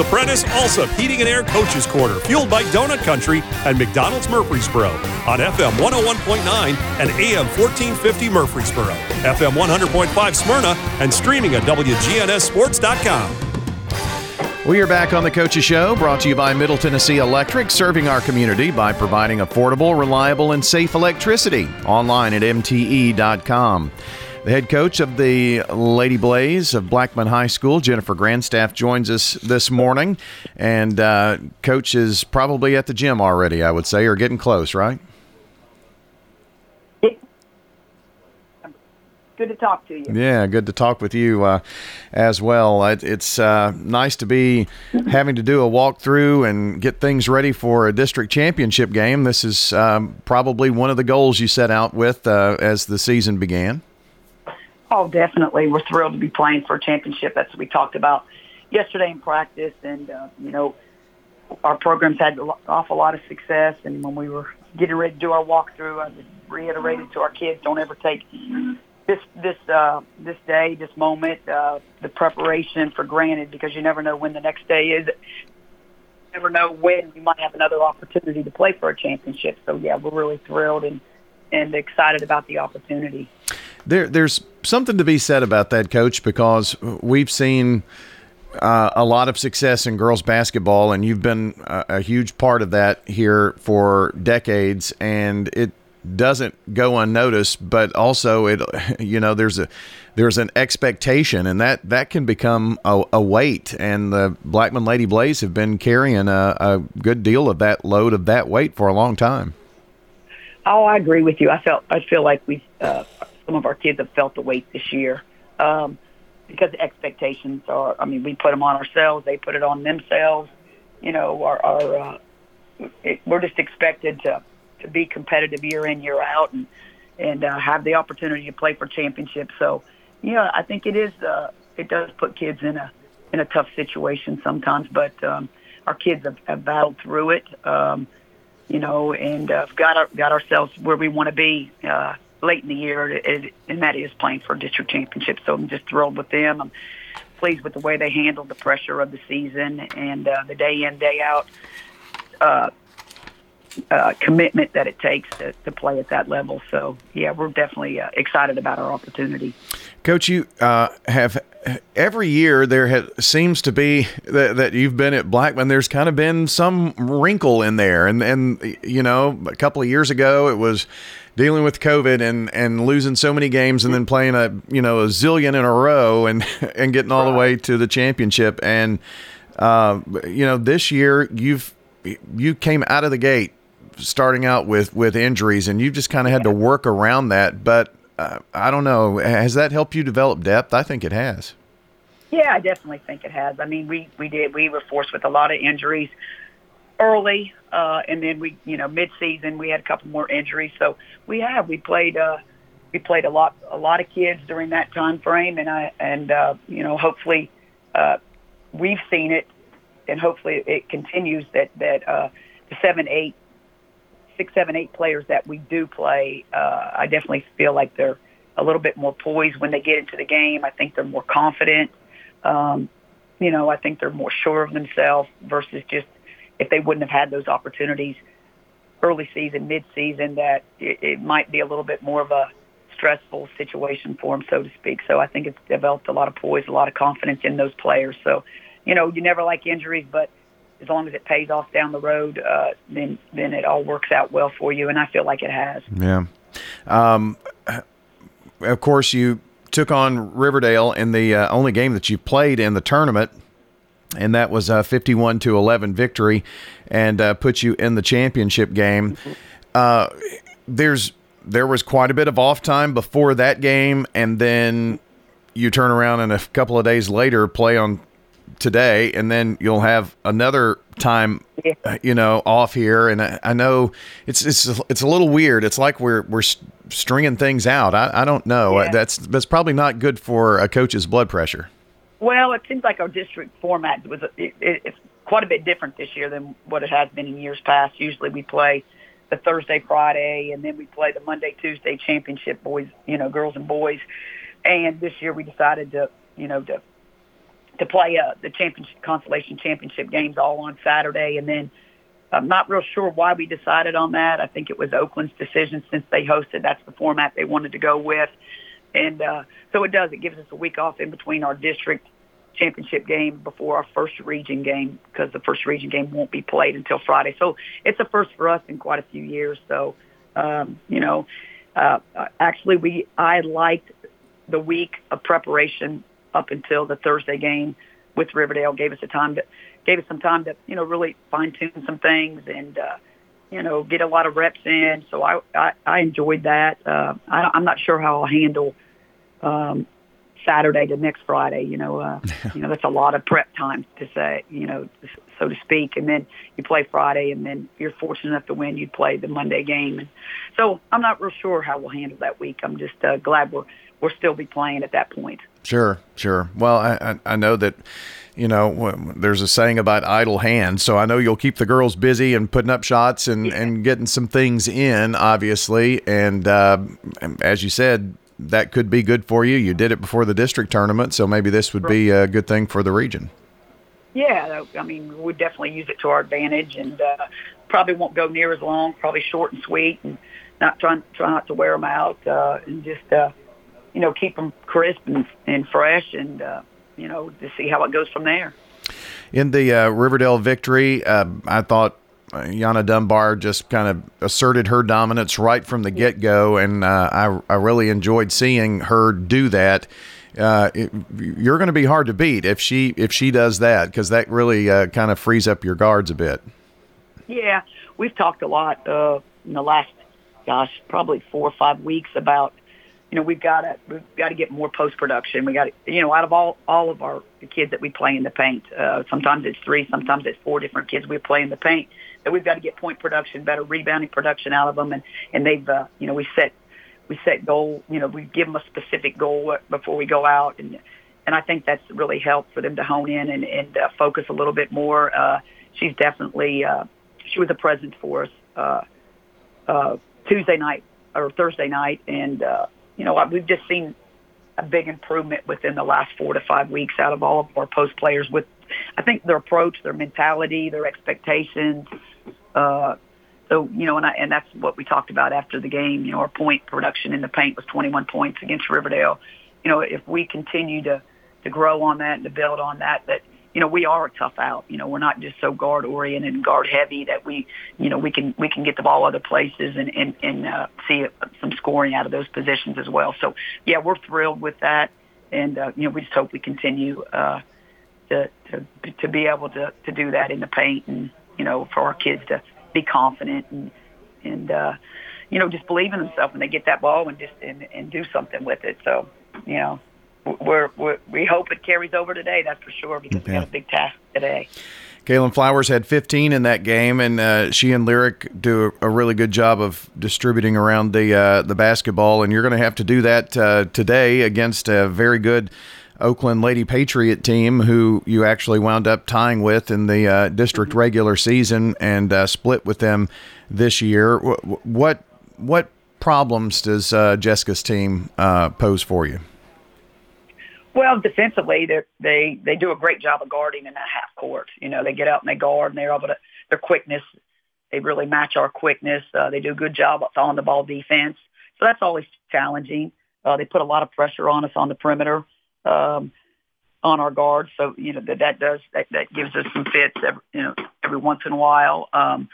the Prentice Allsup Heating and Air Coaches Corner, fueled by Donut Country and McDonald's Murfreesboro on FM 101.9 and AM 1450 Murfreesboro, FM 100.5 Smyrna, and streaming at WGNSSports.com. We are back on the Coaches Show, brought to you by Middle Tennessee Electric, serving our community by providing affordable, reliable, and safe electricity. Online at MTE.com. The head coach of the Lady Blaze of Blackman High School, Jennifer Grandstaff, joins us this morning. And uh, coach is probably at the gym already, I would say, or getting close, right? Good to talk to you. Yeah, good to talk with you uh, as well. It, it's uh, nice to be having to do a walkthrough and get things ready for a district championship game. This is um, probably one of the goals you set out with uh, as the season began. Oh, definitely. We're thrilled to be playing for a championship. That's what we talked about yesterday in practice. And, uh, you know, our program's had an awful lot of success. And when we were getting ready to do our walkthrough, I reiterated to our kids, don't ever take this this uh, this day, this moment, uh, the preparation for granted because you never know when the next day is. You never know when you might have another opportunity to play for a championship. So yeah, we're really thrilled and and excited about the opportunity. There, there's something to be said about that, coach, because we've seen uh, a lot of success in girls basketball, and you've been a, a, huge part of that here for decades, and it doesn't go unnoticed. But also, it you know there's a there's an expectation, and that that can become a, a weight. And the Blackman Lady Blaze have been carrying a, a good deal of that load of that weight for a long time. Oh, I agree with you. I felt I feel like we uh, some of our kids have felt the weight this year um, because the expectations are. I mean, we put them on ourselves; they put it on themselves. You know, our, our uh, it, we're just expected to to be competitive year in year out and and uh, have the opportunity to play for championships. So, know, I think it is. Uh, it does put kids in a in a tough situation sometimes, but um, our kids have, have battled through it. Um, you know, and uh, got our, got ourselves where we want to be. Uh, late in the year, and that is playing for a district championship. So I'm just thrilled with them. I'm pleased with the way they handled the pressure of the season and uh, the day in, day out uh, uh, commitment that it takes to, to play at that level. So, yeah, we're definitely uh, excited about our opportunity. Coach, you uh, have every year there has, seems to be that, that you've been at Blackman. There's kind of been some wrinkle in there, and and you know, a couple of years ago it was dealing with COVID and and losing so many games and then playing a you know a zillion in a row and and getting all the way to the championship. And uh, you know this year you've you came out of the gate starting out with with injuries and you just kind of had to work around that. But uh, I don't know. Has that helped you develop depth? I think it has. Yeah I definitely think it has. I mean we we did we were forced with a lot of injuries early, uh, and then we, you know, mid-season we had a couple more injuries. So we have. We played uh, we played a lot a lot of kids during that time frame, and I and uh, you know hopefully uh, we've seen it, and hopefully it continues that that uh, the seven eight six seven eight players that we do play, uh, I definitely feel like they're a little bit more poised when they get into the game. I think they're more confident. Um, you know, I think they're more sure of themselves versus just if they wouldn't have had those opportunities early season, mid season, that it, it might be a little bit more of a stressful situation for them, so to speak. So I think it's developed a lot of poise, a lot of confidence in those players. So, you know, you never like injuries, but as long as it pays off down the road, uh, then then it all works out well for you, and I feel like it has. Yeah. Um, of course, you took on Riverdale in the uh, only game that you played in the tournament and that was a 51 to 11 victory and uh, put you in the championship game. Uh, there's there was quite a bit of off time before that game, and then you turn around and a couple of days later play on today, and then you'll have another time, uh, you know, off here. And I, I, know it's it's it's a little weird. It's like we're we're stringing things out. I, I don't know. Yeah. That's that's probably not good for a coach's blood pressure. Well, it seems like our district format was it, it, it's quite a bit different this year than what it has been in years past. Usually, we play the Thursday, Friday, and then we play the Monday, Tuesday championship boys, you know, girls and boys. And this year, we decided to, you know, to to play uh, the championship consolation championship games all on Saturday, and then I'm not real sure why we decided on that. I think it was Oakland's decision since they hosted. That's the format they wanted to go with, and uh, so it does. It gives us a week off in between our district championship game before our first region game because the first region game won't be played until Friday. So it's a first for us in quite a few years. So um, you know, uh, actually we I liked the week of preparation up until the Thursday game with Riverdale. Gave us a time to gave us some time to you know really fine tune some things and. uh you know, get a lot of reps in. So I I, I enjoyed that. Uh, I, I'm not sure how I'll handle um, Saturday to next Friday. You know, uh, you know that's a lot of prep time to say, you know, so to speak. And then you play Friday, and then if you're fortunate enough to win, you play the Monday game. And so I'm not real sure how we'll handle that week. I'm just uh, glad we're we'll still be playing at that point. Sure, sure. Well, I I know that you know, there's a saying about idle hands. So I know you'll keep the girls busy and putting up shots and, yeah. and getting some things in, obviously. And uh, as you said, that could be good for you. You did it before the district tournament, so maybe this would be a good thing for the region. Yeah, I mean, we definitely use it to our advantage, and uh, probably won't go near as long. Probably short and sweet, and not trying try not to wear them out, uh, and just uh, you know keep them crisp and, and fresh, and uh, you know to see how it goes from there. In the uh, Riverdale victory, uh, I thought Yana Dunbar just kind of asserted her dominance right from the get go, and uh, I, I really enjoyed seeing her do that. Uh, it, you're going to be hard to beat if she if she does that because that really uh, kind of frees up your guards a bit. Yeah, we've talked a lot uh, in the last, gosh, probably four or five weeks about you know we've got to we've got to get more post production. We got to you know out of all all of our kids that we play in the paint, uh, sometimes it's three, sometimes it's four different kids we play in the paint that we've got to get point production, better rebounding production out of them, and and they've uh, you know we set we set goal, you know we give them a specific goal before we go out, and and I think that's really helped for them to hone in and and uh, focus a little bit more. Uh, she's definitely uh, she was a presence for us uh, uh, Tuesday night or Thursday night, and uh, you know we've just seen a big improvement within the last four to five weeks out of all of our post players with I think their approach, their mentality, their expectations, uh, so you know, and I, and that's what we talked about after the game. You know, our point production in the paint was 21 points against Riverdale. You know, if we continue to to grow on that and to build on that, that you know we are a tough out. You know, we're not just so guard oriented and guard heavy that we you know we can we can get the ball other places and and and uh, see some scoring out of those positions as well. So yeah, we're thrilled with that, and uh, you know we just hope we continue. Uh, to, to to be able to to do that in the paint and you know for our kids to be confident and and uh, you know just believe in themselves when they get that ball and just and, and do something with it. So you know we're, we're we hope it carries over today. That's for sure because we got a big task today. Kaylin Flowers had 15 in that game, and uh, she and Lyric do a, a, really good job of distributing around the uh, the basketball. And you're going to have to do that uh, today against a very good Oakland Lady Patriot team, who you actually wound up tying with in the uh, district mm-hmm. regular season and uh, split with them this year. What what problems does uh, Jessica's team uh, pose for you? Well, defensively, they they they do a great job of guarding in that half court. You know, they get out and they guard, and they're able to their quickness. They really match our quickness. Uh, they do a good job of on the ball defense. So that's always challenging. Uh, they put a lot of pressure on us on the perimeter um, on our guards. So you know that that does that, that gives us some fits every you know every once in a while. Um,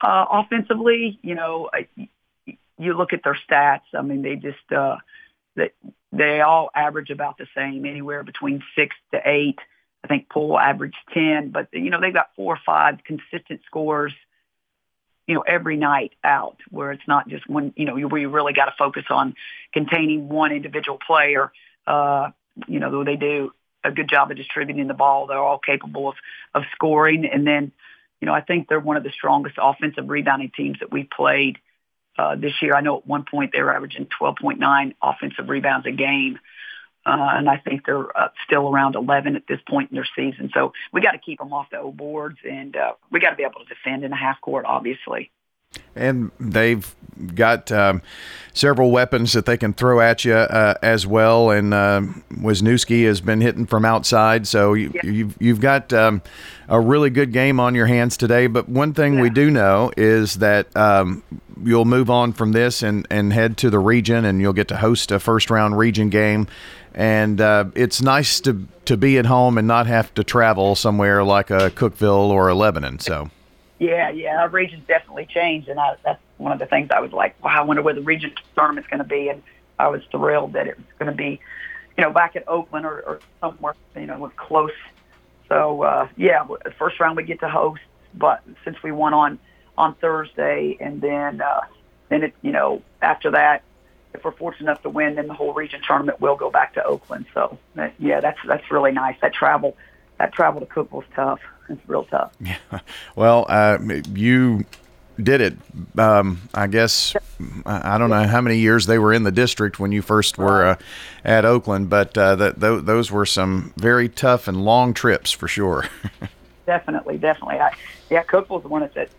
uh, offensively, you know, I, you look at their stats. I mean, they just uh, they they all average about the same, anywhere between six to eight. I think Poole averaged ten, but you know they've got four or five consistent scores you know, every night out where it's not just when, you know, where you really got to focus on containing one individual player you know, they do a good job of distributing the ball. They're all capable of, of scoring. And then, you know, I think they're one of the strongest offensive rebounding teams that we've played uh, this year. I know at one point they were averaging 12.9 offensive rebounds a game. Uh, and I think they're uh, still around 11 at this point in their season. So we got to keep them off the O boards, and uh, we got to be able to defend in the half court, obviously. And they've got um, several weapons that they can throw at you uh, as well. And uh, Wisniewski has been hitting from outside, so you, have you've, you've got um, a really good game on your hands today. But one thing yeah. we do know is that um, you'll move on from this and, and head to the region, and you'll get to host a first round region game. And uh, it's nice to to be at home and not have to travel somewhere like a Cookeville or a Lebanon. So. Yeah, yeah, our region's definitely changed, and I, that's one of the things I was like, wow, I wonder where the region tournament's going to be, and I was thrilled that it was going to be, you know, back at Oakland or, or somewhere, you know, close. So uh, yeah, first round we get to host, but since we won on on Thursday, and then uh, then it, you know, after that, if we're fortunate enough to win, then the whole region tournament will go back to Oakland. So that, yeah, that's that's really nice. That travel, that travel to Cookeville's tough. It's real tough. Yeah. Well, uh, you did it. Um, I guess I don't know how many years they were in the district when you first were uh, at Oakland, but uh, that th- those were some very tough and long trips for sure. definitely, definitely. I, yeah, Cookeville's the one that's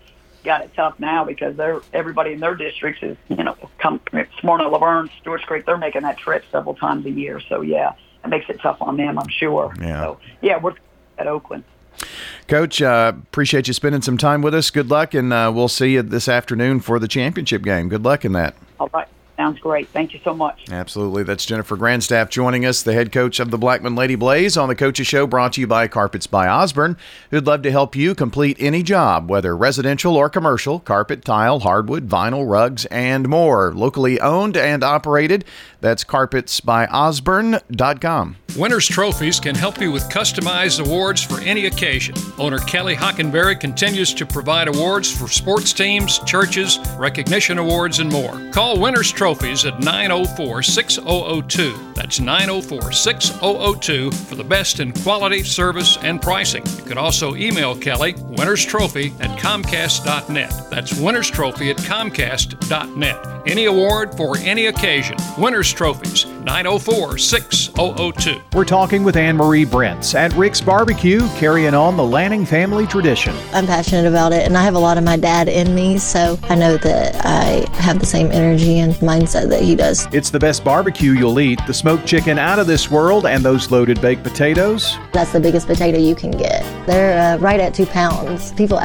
got it tough now because they're everybody in their districts is you know come Smyrna, La Vergne, Stewart's Creek. They're making that trip several times a year. So yeah, it makes it tough on them. I'm sure. Yeah. So yeah, we're at Oakland. Coach, uh, appreciate you spending some time with us. Good luck, and uh, we'll see you this afternoon for the championship game. Good luck in that. All right. Sounds great. Thank you so much. Absolutely. That's Jennifer Grandstaff joining us, the head coach of the Blackman Lady Blaze on the Coaches Show, brought to you by Carpets by Osborne, who'd love to help you complete any job, whether residential or commercial, carpet, tile, hardwood, vinyl, rugs, and more. Locally owned and operated. That's carpetsbyosborne.com. Winners Trophies can help you with customized awards for any occasion. Owner Kelly Hockenberry continues to provide awards for sports teams, churches, recognition awards, and more. Call Winners Trophies at 904 6002. That's 904 6002 for the best in quality, service, and pricing. You can also email Kelly, Winners Trophy at Comcast.net. That's Winners Trophy at Comcast.net. Any award for any occasion. Winners Trophies, 904 6002. We're talking with Anne Marie Brents at Rick's Barbecue, carrying on the Lanning family tradition. I'm passionate about it, and I have a lot of my dad in me, so I know that I have the same energy and mindset that he does. It's the best barbecue you'll eat the smoked chicken out of this world, and those loaded baked potatoes. That's the biggest potato you can get. They're uh, right at two pounds. People